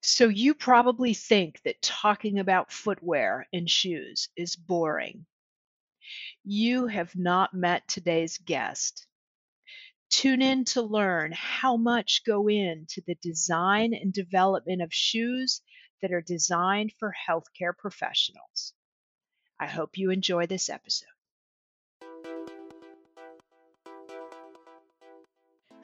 So, you probably think that talking about footwear and shoes is boring. You have not met today's guest. Tune in to learn how much go into the design and development of shoes that are designed for healthcare professionals. I hope you enjoy this episode.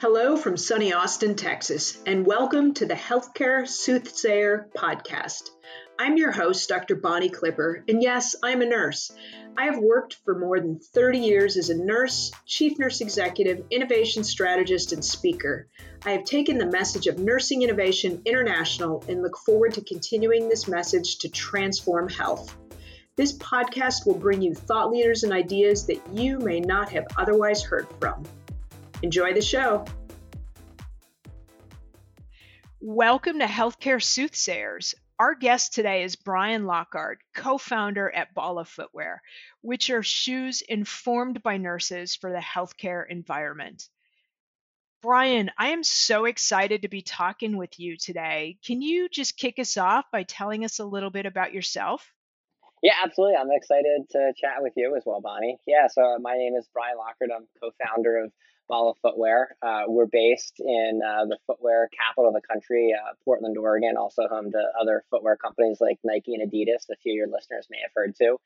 Hello from sunny Austin, Texas, and welcome to the Healthcare Soothsayer podcast. I'm your host, Dr. Bonnie Clipper, and yes, I'm a nurse. I have worked for more than 30 years as a nurse, chief nurse executive, innovation strategist, and speaker. I have taken the message of nursing innovation international and look forward to continuing this message to transform health. This podcast will bring you thought leaders and ideas that you may not have otherwise heard from. Enjoy the show. Welcome to Healthcare Soothsayers. Our guest today is Brian Lockard, co founder at Bala Footwear, which are shoes informed by nurses for the healthcare environment. Brian, I am so excited to be talking with you today. Can you just kick us off by telling us a little bit about yourself? Yeah, absolutely. I'm excited to chat with you as well, Bonnie. Yeah, so uh, my name is Brian Lockard. I'm co founder of Bala Footwear. Uh, we're based in uh, the footwear capital of the country, uh, Portland, Oregon, also home to other footwear companies like Nike and Adidas, a few of your listeners may have heard too.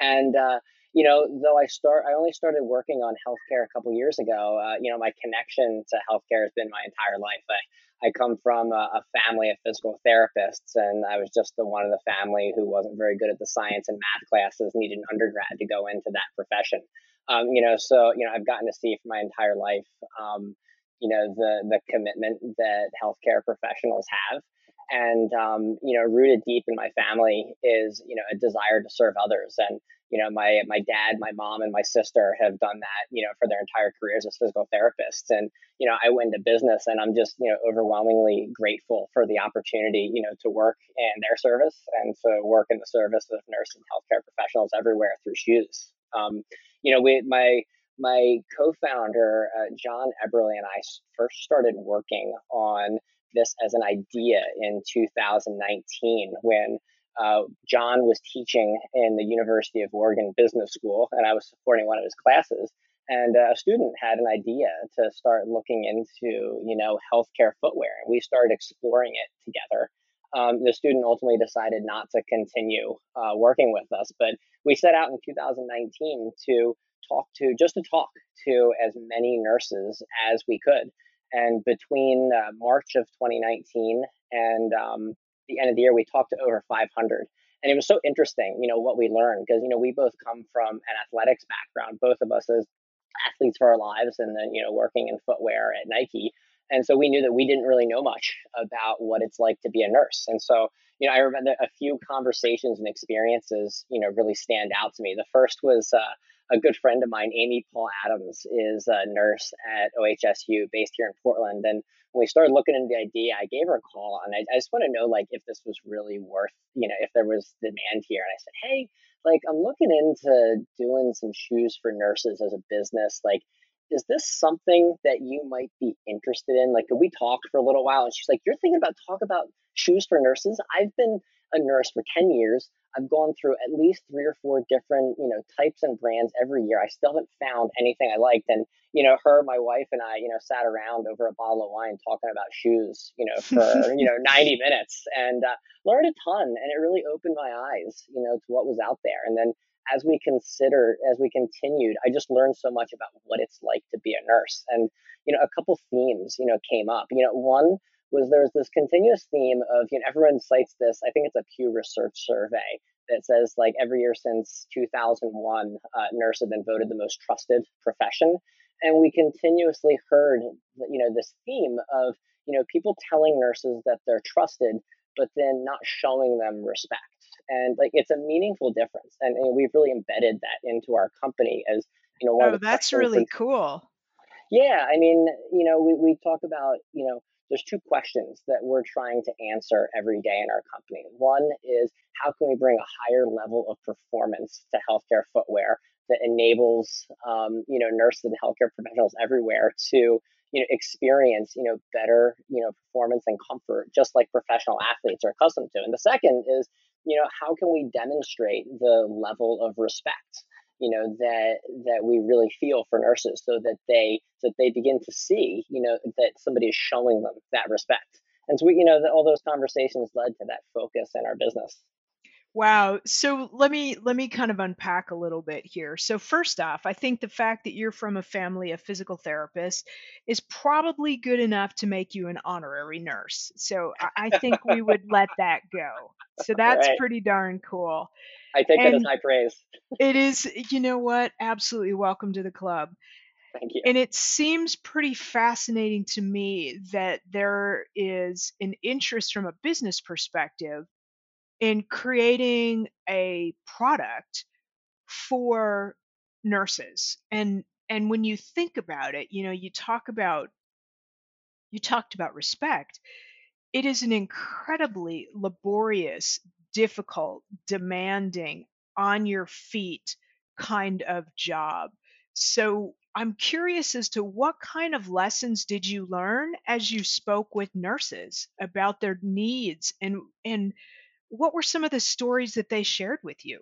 And, uh, you know, though I start, I only started working on healthcare a couple years ago. Uh, you know, my connection to healthcare has been my entire life. I, I come from a, a, family of physical therapists, and I was just the one of the family who wasn't very good at the science and math classes, needed an undergrad to go into that profession. Um, you know, so you know, I've gotten to see for my entire life, um, you know, the the commitment that healthcare professionals have, and um, you know, rooted deep in my family is you know a desire to serve others, and you know, my my dad, my mom, and my sister have done that, you know, for their entire careers as physical therapists, and you know, I went into business, and I'm just you know overwhelmingly grateful for the opportunity, you know, to work in their service and to work in the service of nurse and healthcare professionals everywhere through shoes. Um, you know, we my my co-founder uh, John Eberly and I first started working on this as an idea in 2019 when uh, John was teaching in the University of Oregon Business School, and I was supporting one of his classes. And uh, a student had an idea to start looking into, you know, healthcare footwear, and we started exploring it together. Um, the student ultimately decided not to continue uh, working with us, but we set out in 2019 to talk to just to talk to as many nurses as we could. And between uh, March of 2019 and um, the end of the year, we talked to over 500. And it was so interesting, you know, what we learned because, you know, we both come from an athletics background, both of us as athletes for our lives and then, you know, working in footwear at Nike. And so we knew that we didn't really know much about what it's like to be a nurse. And so, you know, I remember a few conversations and experiences, you know, really stand out to me. The first was uh, a good friend of mine, Amy Paul Adams, is a nurse at OHSU based here in Portland. And when we started looking into the idea, I gave her a call and I, I just want to know like if this was really worth, you know, if there was demand here. And I said, hey, like I'm looking into doing some shoes for nurses as a business. Like, is this something that you might be interested in? Like, could we talk for a little while? And she's like, you're thinking about talk about shoes for nurses? I've been a nurse for 10 years. I've gone through at least three or four different, you know, types and brands every year. I still haven't found anything I liked. And, you know, her, my wife, and I, you know, sat around over a bottle of wine talking about shoes, you know, for, you know, 90 minutes and uh, learned a ton. And it really opened my eyes, you know, to what was out there. And then as we considered, as we continued, I just learned so much about what it's like to be a nurse. And, you know, a couple themes, you know, came up. You know, one was there's this continuous theme of you know everyone cites this i think it's a pew research survey that says like every year since 2001 uh, nurse have been voted the most trusted profession and we continuously heard you know this theme of you know people telling nurses that they're trusted but then not showing them respect and like it's a meaningful difference and, and we've really embedded that into our company as you know one oh, that's really cool yeah i mean you know we, we talk about you know there's two questions that we're trying to answer every day in our company. One is how can we bring a higher level of performance to healthcare footwear that enables um, you know nurses and healthcare professionals everywhere to you know experience you know better you know performance and comfort just like professional athletes are accustomed to. And the second is you know how can we demonstrate the level of respect you know that that we really feel for nurses so that they so that they begin to see you know that somebody is showing them that respect. And so we you know that all those conversations led to that focus in our business Wow. So let me let me kind of unpack a little bit here. So first off, I think the fact that you're from a family of physical therapists is probably good enough to make you an honorary nurse. So I, I think we would let that go. So that's right. pretty darn cool. I take it as high praise. it is, you know what? Absolutely welcome to the club. Thank you. And it seems pretty fascinating to me that there is an interest from a business perspective in creating a product for nurses and and when you think about it you know you talk about you talked about respect it is an incredibly laborious difficult demanding on your feet kind of job. So i'm curious as to what kind of lessons did you learn as you spoke with nurses about their needs and and what were some of the stories that they shared with you?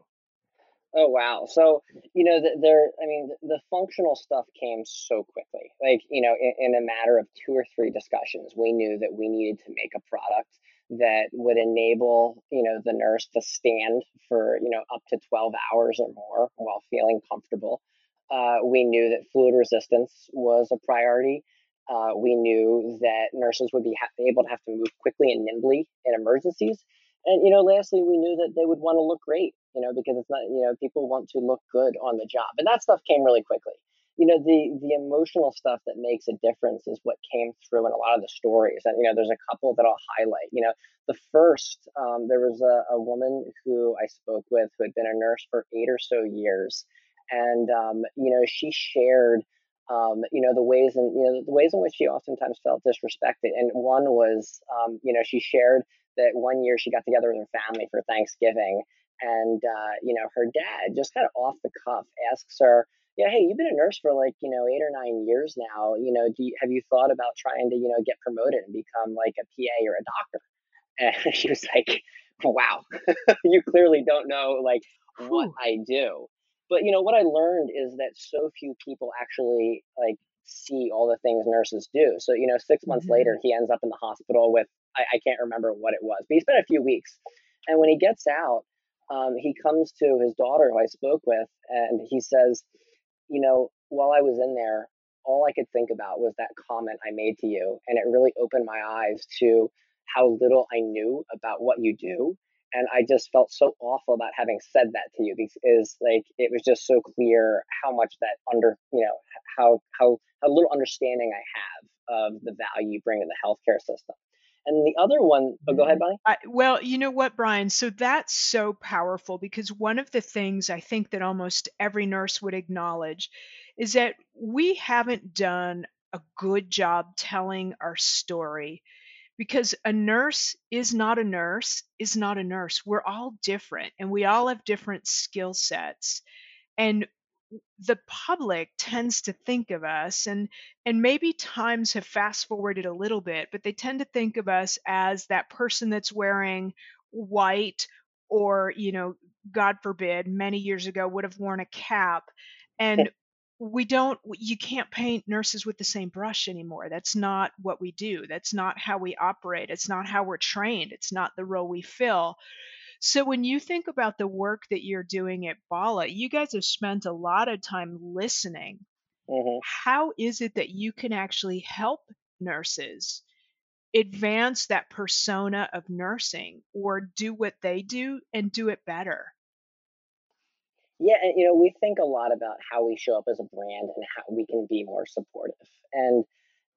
Oh wow! So you know, the, there. I mean, the, the, functional stuff came so quickly. Like you know, in, in, a matter of two or three discussions, we knew that we needed to make a product that would enable you know the nurse to stand for you know up to twelve hours or more while feeling comfortable. Uh, we knew that fluid resistance was a priority. Uh, we knew that nurses would be ha- able to have to move quickly and nimbly in emergencies and you know, lastly, we knew that they would want to look great, you know, because it's not, you know, people want to look good on the job, and that stuff came really quickly. You know, the the emotional stuff that makes a difference is what came through in a lot of the stories, and you know, there's a couple that I'll highlight. You know, the first, um, there was a, a woman who I spoke with who had been a nurse for eight or so years, and um, you know, she shared um, you know the ways and you know the ways in which she oftentimes felt disrespected and one was um, you know she shared that one year she got together with her family for Thanksgiving, and uh, you know her dad just kind of off the cuff asks her, "Yeah, hey, you've been a nurse for like you know eight or nine years now. You know, do you, have you thought about trying to you know get promoted and become like a PA or a doctor?" And she was like, "Wow, you clearly don't know like what I do." But you know what I learned is that so few people actually like see all the things nurses do. So, you know, 6 months mm-hmm. later, he ends up in the hospital with I, I can't remember what it was, but he spent a few weeks. And when he gets out, um, he comes to his daughter, who I spoke with, and he says, You know, while I was in there, all I could think about was that comment I made to you. And it really opened my eyes to how little I knew about what you do. And I just felt so awful about having said that to you because like it was just so clear how much that under you know how how how little understanding I have of the value you bring to the healthcare system. And the other one, oh, go ahead, mm-hmm. Bonnie. I, well, you know what, Brian? So that's so powerful because one of the things I think that almost every nurse would acknowledge is that we haven't done a good job telling our story because a nurse is not a nurse is not a nurse we're all different and we all have different skill sets and the public tends to think of us and and maybe times have fast forwarded a little bit but they tend to think of us as that person that's wearing white or you know god forbid many years ago would have worn a cap and we don't you can't paint nurses with the same brush anymore. That's not what we do. That's not how we operate. It's not how we're trained. It's not the role we fill so when you think about the work that you're doing at Bala, you guys have spent a lot of time listening. Mm-hmm. How is it that you can actually help nurses advance that persona of nursing or do what they do and do it better? Yeah, and you know, we think a lot about how we show up as a brand and how we can be more supportive. And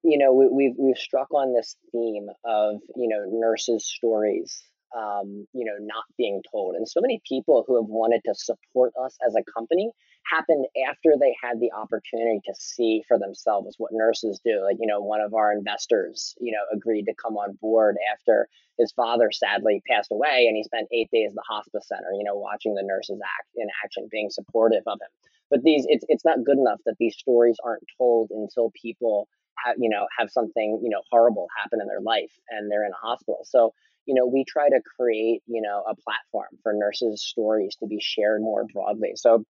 you know, we, we've we've struck on this theme of you know nurses' stories um, you know, not being told. And so many people who have wanted to support us as a company happened after they had the opportunity to see for themselves what nurses do. Like, you know, one of our investors, you know, agreed to come on board after his father sadly passed away and he spent eight days in the hospice center, you know, watching the nurses act in action, being supportive of him. But these, it's, it's not good enough that these stories aren't told until people have, you know have something you know horrible happen in their life and they're in a hospital so you know we try to create you know a platform for nurses stories to be shared more broadly so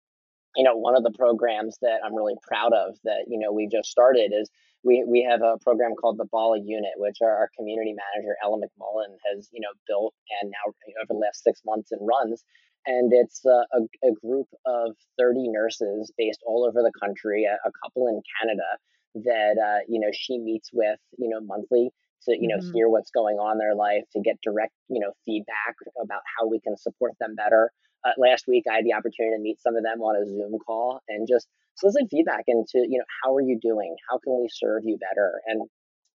you know one of the programs that i'm really proud of that you know we just started is we, we have a program called the BALA unit, which our, our community manager Ella McMullen has you know built and now over the last six months and runs. And it's a, a, a group of 30 nurses based all over the country, a, a couple in Canada that uh, you know she meets with you know monthly to you know mm-hmm. hear what's going on in their life to get direct you know feedback about how we can support them better. Uh, last week i had the opportunity to meet some of them on a zoom call and just solicit feedback into you know how are you doing? How can we serve you better? And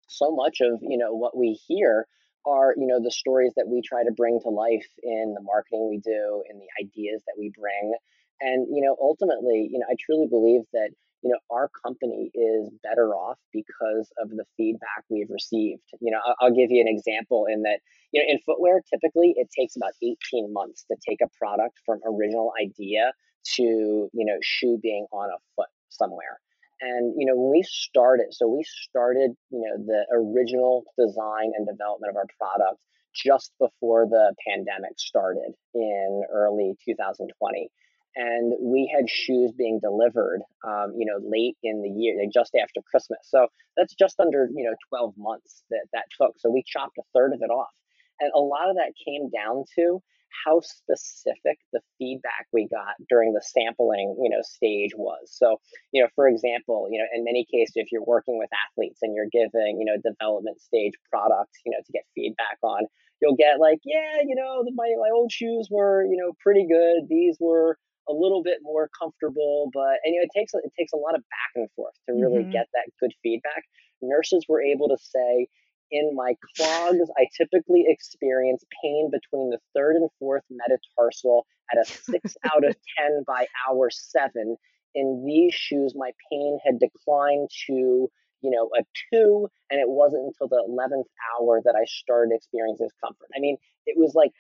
so much of you know what we hear are you know the stories that we try to bring to life in the marketing we do in the ideas that we bring. And you know ultimately you know i truly believe that you know our company is better off because of the feedback we've received. You know i'll, I'll give you an example in that you know in footwear typically it takes about 18 months to take a product from original idea to you know shoe being on a foot somewhere. And you know when we started so we started you know the original design and development of our product just before the pandemic started in early 2020 and we had shoes being delivered, um, you know, late in the year, just after Christmas. So that's just under, you know, 12 months that that took. So we chopped a third of it off. And a lot of that came down to how specific the feedback we got during the sampling, you know, stage was. So, you know, for example, you know, in many cases, if you're working with athletes and you're giving, you know, development stage products, you know, to get feedback on, you'll get like, yeah, you know, my, my old shoes were, you know, pretty good. These were, a little bit more comfortable. But and you know, it takes it takes a lot of back and forth to really mm-hmm. get that good feedback. Nurses were able to say, in my clogs, I typically experience pain between the third and fourth metatarsal at a six out of ten by hour seven. In these shoes, my pain had declined to you know a two and it wasn't until the 11th hour that i started experiencing discomfort i mean it was like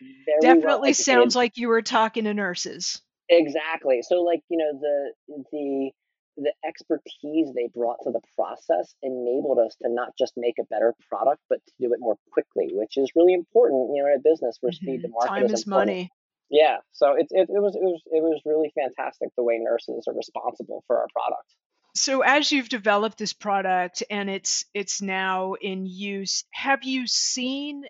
definitely well sounds like you were talking to nurses Exactly. So like, you know, the the the expertise they brought to the process enabled us to not just make a better product, but to do it more quickly, which is really important, you know, in a business where mm-hmm. speed to market Time is, is money. Yeah. So it, it, it was it was it was really fantastic the way nurses are responsible for our product. So as you've developed this product and it's it's now in use, have you seen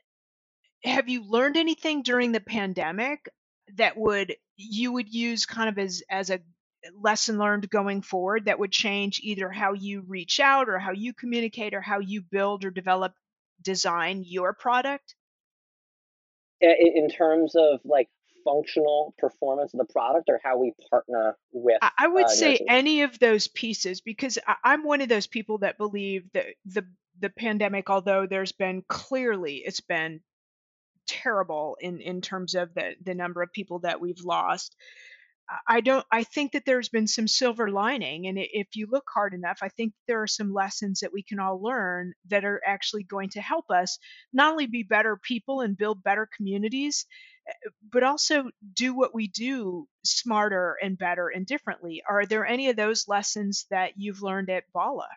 have you learned anything during the pandemic that would you would use kind of as as a lesson learned going forward that would change either how you reach out or how you communicate or how you build or develop design your product? In terms of like functional performance of the product or how we partner with i would uh, say any of those pieces because i'm one of those people that believe that the the pandemic although there's been clearly it's been terrible in in terms of the the number of people that we've lost. I don't I think that there's been some silver lining and if you look hard enough I think there are some lessons that we can all learn that are actually going to help us not only be better people and build better communities eh, but also do what we do smarter and better and differently. Are there any of those lessons that you've learned at Bala?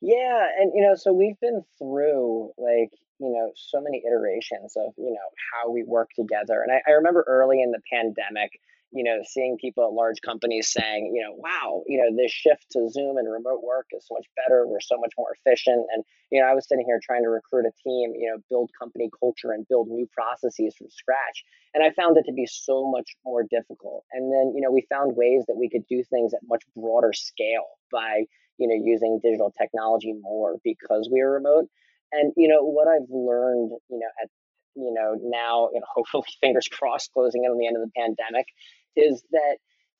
Yeah, and you know, so we've been through like you know so many iterations of you know how we work together and I, I, remember early in the pandemic you know seeing people at large companies saying you know wow you know this shift to zoom and remote work is so much better we're so much more efficient and you know i was sitting here trying to recruit a team you know build company culture and build new processes from scratch and i found it to be so much more difficult and then you know we found ways that we could do things at much broader scale by you know using digital technology more because we were remote and you know what I've learned, you know, at you know now, you know, hopefully fingers crossed, closing in on the end of the pandemic, is that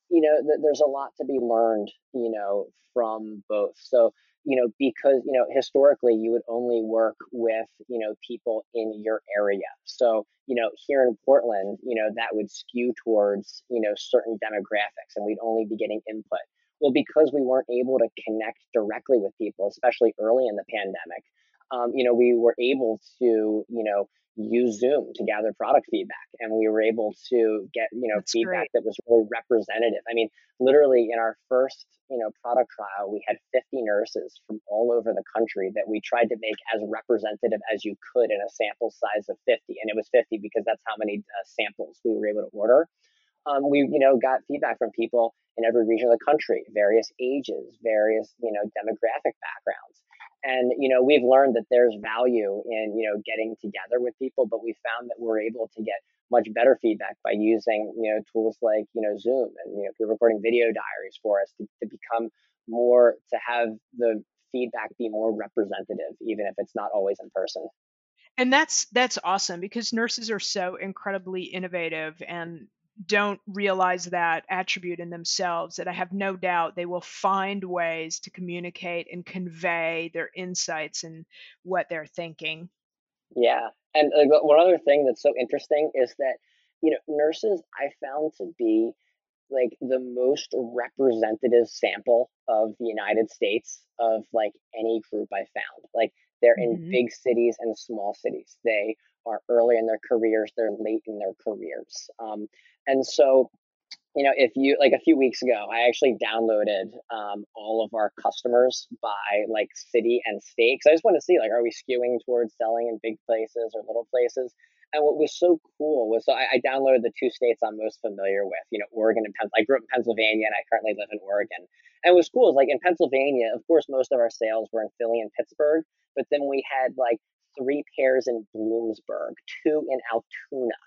you know there's a lot to be learned, you know, from both. So you know because you know historically you would only work with you know people in your area so you know here in portland you know that would skew towards you know certain demographics and we'd only be getting input well because we weren't able to connect directly with people especially early in the pandemic um, you know, we were able to, you know, use Zoom to gather product feedback, and we were able to get, you know, That's feedback great. that was really representative. I mean, literally in our first, you know, product trial, we had 50 nurses from all over the country that we tried to make as representative as you could in a sample size of 50, and it was 50 because that's how many uh, samples we were able to order um, we you know got feedback from people in every region of the country, various ages, various you know demographic backgrounds, and you know we've learned that there's value in you know getting together with people, but we found that we're able to get much better feedback by using you know tools like you know Zoom and you know if you're recording video diaries for us to, to become more to have the feedback be more representative, even if it's not always in person. And that's that's awesome because nurses are so incredibly innovative and don't realize that attribute in themselves that I have no doubt they will find ways to communicate and convey their insights and what they're thinking. Yeah, and uh, one other thing that's so interesting is that you know nurses I found to be like the most representative sample of the United States of like any group I found. Like they're in Mhm. big cities and small cities. They are early in their careers. They're late in their careers. Um, and so you know, if you like a few weeks ago, I actually downloaded um, all of our customers by like city and state because I just want to see like, are we skewing towards selling in big places or little places? And what was so cool was so I, I downloaded the two states I'm most familiar with, you know, Oregon and Pennsylvania. I grew up in Pennsylvania and I currently live in Oregon. And what's cool is like in Pennsylvania, of course, most of our sales were in Philly and Pittsburgh, but then we had like three pairs in Bloomsburg, two in Altoona,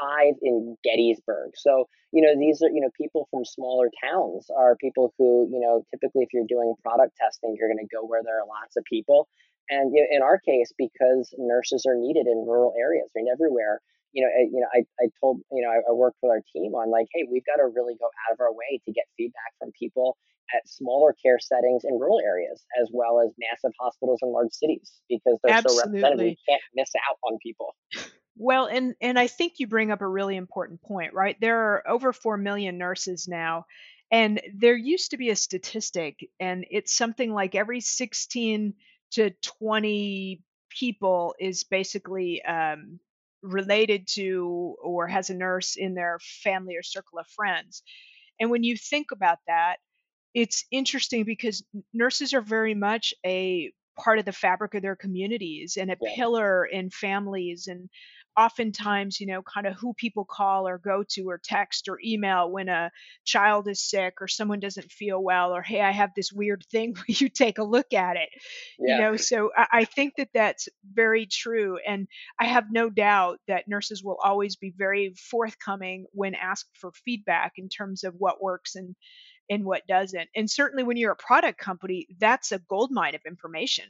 five in Gettysburg. So you know these are you know people from smaller towns are people who you know typically if you're doing product testing you're going to go where there are lots of people and you know, in our case because nurses are needed in rural areas and everywhere you know I, you know I, I told you know I, I worked with our team on like hey we've got to really go out of our way to get feedback from people at smaller care settings in rural areas as well as massive hospitals in large cities because they're so representative we Absolutely. can't miss out on people Well, and and I think you bring up a really important point, right? There are over 4 million nurses now, and there used to be a statistic, and it's something like every 16 to 20 people is basically um, related to or has a nurse in their family or circle of friends. And when you think about that, it's interesting because nurses are very much a part of the fabric of their communities and a yeah pillar in families and oftentimes you know kind of who people call or go to or text or email when a child is sick or someone doesn't feel well or hey i have this weird thing will you take a look at it you know so i, I think that that's very true and i have no doubt that nurses will always be very forthcoming when asked for feedback in terms of what works and and what doesn't. And certainly when you're a product company, that's a goldmine of information.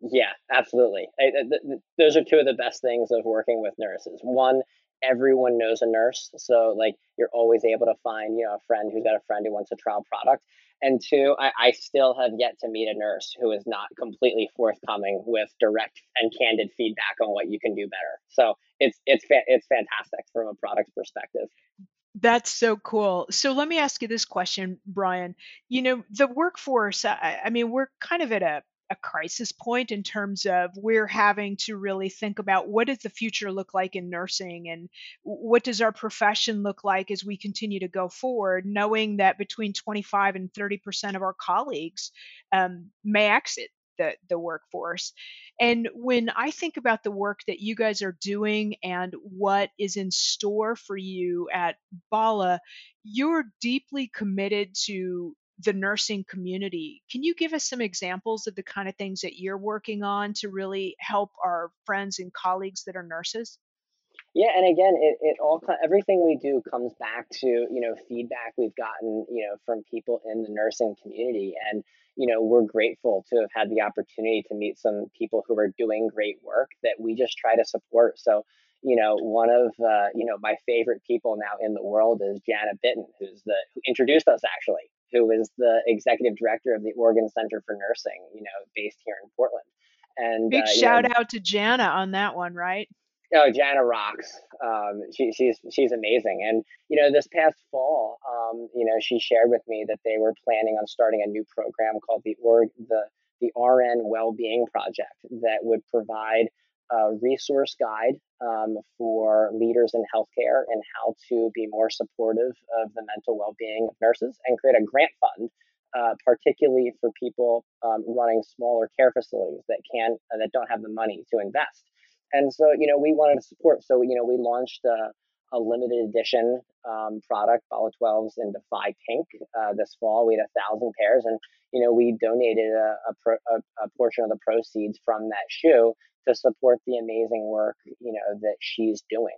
Yeah, absolutely. I, th- th- those are two of the best things of working with nurses. One, everyone knows a nurse, so like you're always able to find you know a friend who's got a friend who wants a trial product. And two, I, I still have yet to meet a nurse who is not completely forthcoming with direct and candid feedback on what you can do better. So it's it's fa- it's fantastic from a product perspective. That's so cool. So let me ask you this question, Brian. You know, the workforce, I, I mean, we're kind of at a, a crisis point in terms of we're having to really think about what does the future look like in nursing and what does our profession look like as we continue to go forward, knowing that between 25 and 30% of our colleagues um, may exit the, the workforce. And when I think about the work that you guys are doing and what is in store for you at Bala, you're deeply committed to the nursing community. Can you give us some examples of the kind of things that you're working on to really help our friends and colleagues that are nurses? Yeah, and again, it, it all everything we do comes back to you know feedback we've gotten you know from people in the nursing community, and you know we're grateful to have had the opportunity to meet some people who are doing great work that we just try to support. So you know one of uh, you know my favorite people now in the world is Jana Bitton, who's the who introduced us actually, who is the executive director of the Oregon Center for Nursing, you know, based here in Portland, and Big uh, you know shout out to Jana on that one, right? Oh, Jana rocks. Um, she, she's she's amazing. And you know, this past fall, um, you know, she shared with me that they were planning on starting a new program called the org the the RN Wellbeing Project that would provide a resource guide um, for leaders in healthcare and how to be more supportive of the mental well-being of nurses and create a grant fund uh, particularly for people um, running smaller care facilities that can uh, that don't have the money to invest. And so you know we wanted to support so you know we launched a, a limited edition um, product Bala 12s in Defy Pink uh, this fall. We had a thousand pairs and you know we donated a, a, pro, a, a portion of the proceeds from that shoe to support the amazing work you know that she's doing.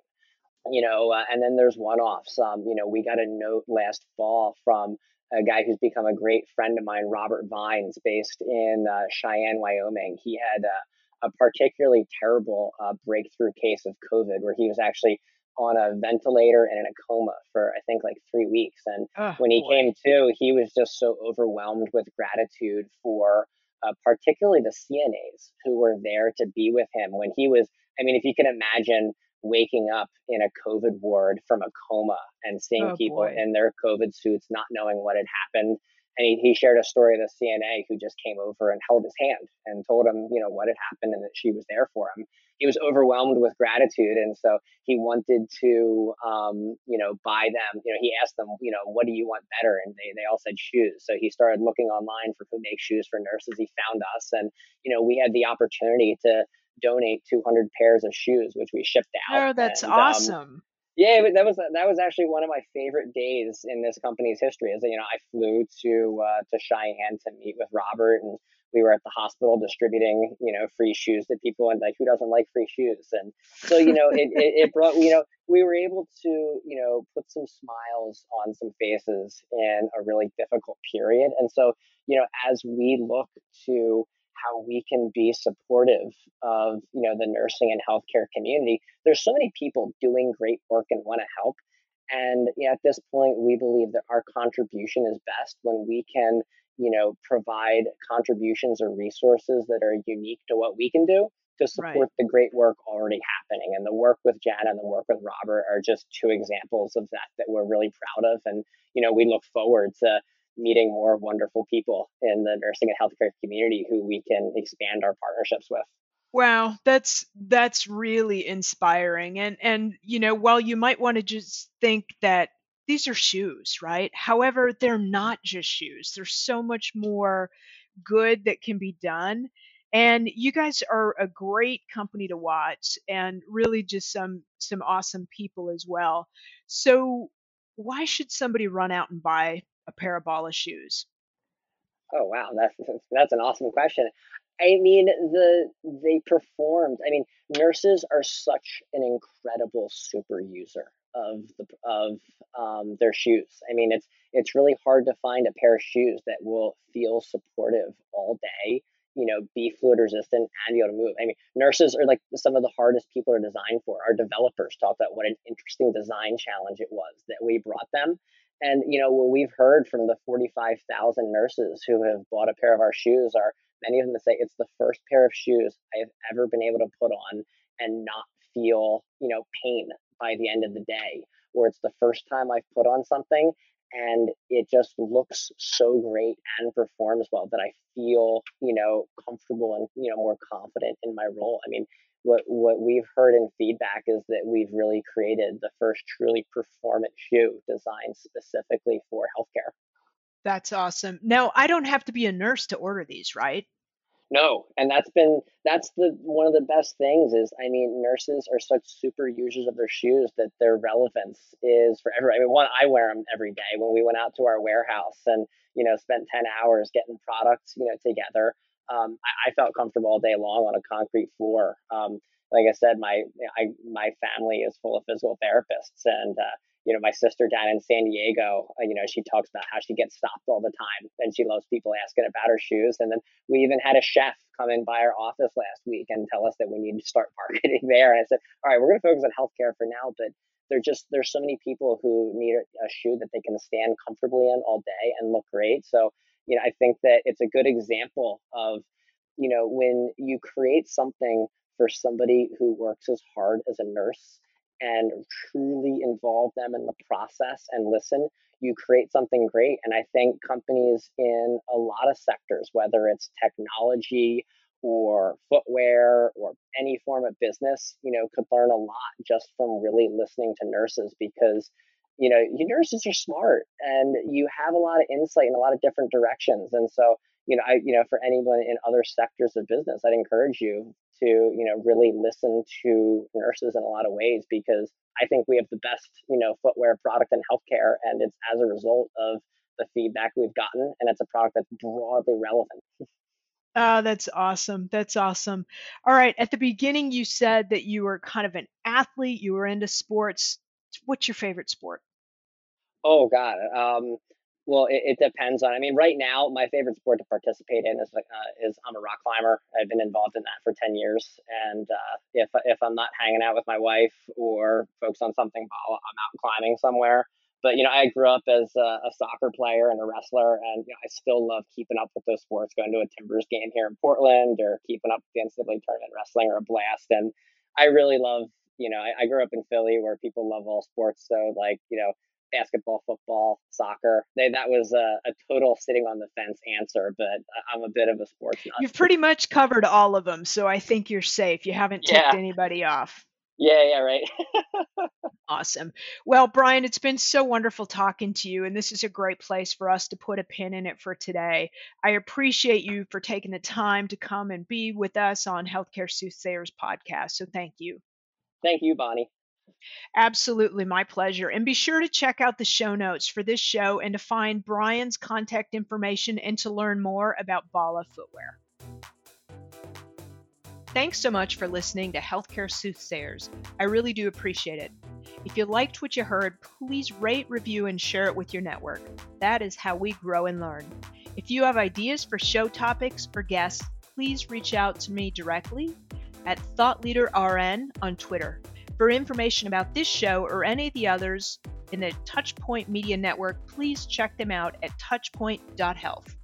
You know uh, and then there's one-offs um, you know we got a note last fall from a guy who's become a great friend of mine robert vines based in uh, cheyenne wyoming. He had a, a particularly terrible uh, breakthrough case of covid where he was actually on a ventilator and in a coma for i think like three weeks. And oh, when he boy. came to he was just so overwhelmed with gratitude for uh, particularly the CNAs who were there to be with him when he was. I mean, if you can imagine waking up in a COVID ward from a coma and seeing oh, people boy. in their COVID suits, not knowing what had happened. And he, he shared a story of the CNA who just came over and held his hand and told him, you know, what had happened and that she was there for him. He was overwhelmed with gratitude. And so he wanted to, um, you know, buy them. You know, he asked them, you know, what do you want better? And they, they all said shoes. So he started looking online for who makes shoes for nurses. He found us. And, you know, we had the opportunity to, donate 200 pairs of shoes, which we shipped out. Oh, that's and, um, awesome. Um, yeah, that was that was actually one of my favorite days in this company's history. Is that you know I flew to uh, to Cheyenne to meet with Robert, and we were at the hospital distributing you know free shoes to people, and like who doesn't like free shoes? And so you know it, it, it brought you know we were able to you know put some smiles on some faces in a really difficult period. And so you know as we look to how we can be supportive of you know the nursing and healthcare community there's so many people doing great work and want to help and you know, at this point we believe that our contribution is best when we can you know provide contributions or resources that are unique to what we can do to support right. the great work already happening and the work with Jana and the work with Robert are just two examples of that that we're really proud of and you know we look forward to meeting more wonderful people in the nursing and healthcare community who we can expand our partnerships with. Wow, that's that's really inspiring. And and you know, while you might want to just think that these are shoes, right? However, they're not just shoes. There's so much more good that can be done. And you guys are a great company to watch and really just some some awesome people as well. So why should somebody run out and buy a pair of Bala shoes? Oh wow, that's that's an awesome question. I mean, the they performed. I mean, nurses are such an incredible super user of the of um, their shoes. I mean, it's it's really hard to find a pair of shoes that will feel supportive all day. You know, be fluid resistant and be able to move. I mean, nurses are like some of the hardest people to design for. Our developers talked about what an interesting design challenge it was that we brought them and you know what we've heard from the 45,000 nurses who have bought a pair of our shoes are many of them say it's the first pair of shoes I've ever been able to put on and not feel, you know, pain by the end of the day. Or it's the first time I've put on something and it just looks so great and performs well that I feel, you know, comfortable and, you know, more confident in my role. I mean, what what we've heard in feedback is that we've really created the first truly performant shoe designed specifically for healthcare. That's awesome. Now, I don't have to be a nurse to order these, right? No, and that's been that's the one of the best things is I mean nurses are such super users of their shoes that their relevance is for every. I mean, one I wear them every day when we went out to our warehouse and you know spent ten hours getting products you know together um, I, I, felt comfortable all day long on a concrete floor. Um, like I said, my I, my family is full of physical therapists, and uh, you know my sister down in San Diego, uh, you know she talks about how she gets stopped all the time, and she loves people asking about her shoes. And then we even had a chef come in by our office last week and tell us that we need to start marketing there. And I said, all right, we're going to focus on healthcare for now, but there's just there's so many people who need a shoe that they can stand comfortably in all day and look great. So you know, I think that it's a good example of, you know, when you create something for somebody who works as hard as a nurse and truly involve them in the process and listen, you create something great. And I think companies in a lot of sectors, whether it's technology or footwear or any form of business, you know, could learn a lot just from really listening to nurses because, you know, your nurses are smart and you have a lot of insight in a lot of different directions. And so, you know, I, you know, for anyone in other sectors of business, I'd encourage you to, you know, really listen to nurses in a lot of ways because I think we have the best, you know, footwear product in healthcare, and it's as a result of the feedback we've gotten, and it's a product that's broadly relevant. Oh, that's awesome. That's awesome. All right. At the beginning, you said that you were kind of an athlete. You were into sports. What's your favorite sport? Oh God. Um, well, it, it, depends on. I mean, right now, my favorite sport to participate in is uh, is I'm a rock climber. I've been involved in that for ten years, and uh, if if I'm not hanging out with my wife or focused on something, I'm out climbing somewhere. But you know, I grew up as a, a soccer player and a wrestler, and you know, I still love keeping up with those sports. Going to a Timbers game here in Portland, or keeping up with the NCAA tournament wrestling, or a blast. And I really love. You know, I, I grew up in Philly, where people love all sports. So, like, you know, basketball, football, soccer. They, that was a, a, total sitting on the fence answer, but I'm a bit of a sports nut. You've pretty much covered all of them, so I think you're safe. You haven't ticked yeah. anybody off. Yeah, yeah, right. awesome. Well, Brian, it's been so wonderful talking to you, and this is a great place for us to put a pin in it for today. I appreciate you for taking the time to come and be with us on Healthcare Soothsayers podcast. So thank you. Thank you, Bonnie. Absolutely, my pleasure. And be sure to check out the show notes for this show and to find Brian's contact information and to learn more about Bala Footwear. Thanks so much for listening to Healthcare Soothsayers. I really do appreciate it. If you liked what you heard, please rate, review, and share it with your network. That is how we grow and learn. If you have ideas for show topics or guests, please reach out to me directly at ThoughtLeaderRN on Twitter. For information about this show or any of the others in the Touchpoint Media Network, please check them out at touchpoint.health.